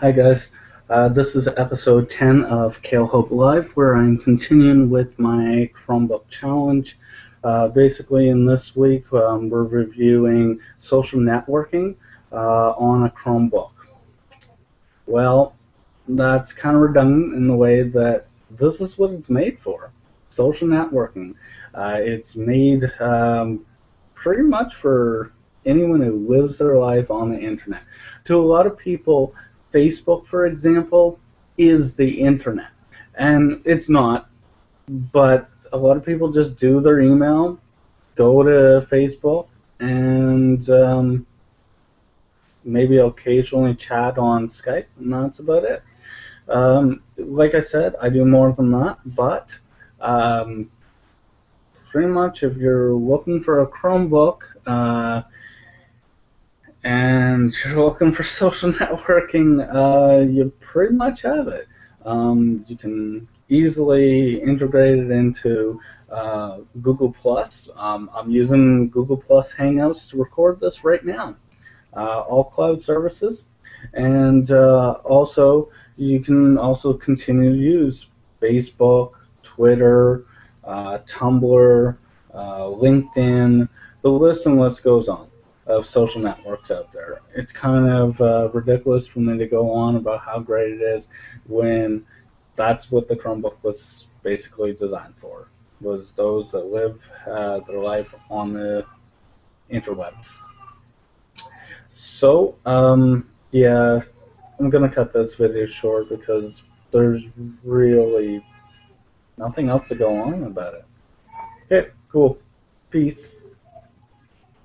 Hi guys, uh, this is episode 10 of Kale Hope Live where I'm continuing with my Chromebook challenge. Uh, basically in this week um, we're reviewing social networking uh, on a Chromebook. Well, that's kind of redundant in the way that this is what it's made for, social networking. Uh, it's made um, pretty much for anyone who lives their life on the internet. To a lot of people, Facebook, for example, is the internet. And it's not, but a lot of people just do their email, go to Facebook, and um, maybe occasionally chat on Skype, and that's about it. Um, like I said, I do more than that, but um, pretty much if you're looking for a Chromebook, uh, and you're looking for social networking, uh, you pretty much have it. Um, you can easily integrate it into uh, Google Plus. Um, I'm using Google Plus Hangouts to record this right now. Uh, all cloud services, and uh, also you can also continue to use Facebook, Twitter, uh, Tumblr, uh, LinkedIn. The list and list goes on of social networks out there. It's kind of uh, ridiculous for me to go on about how great it is when that's what the Chromebook was basically designed for, was those that live uh, their life on the interwebs. So, um, yeah, I'm to cut this video short because there's really nothing else to go on about it. Okay, cool. Peace.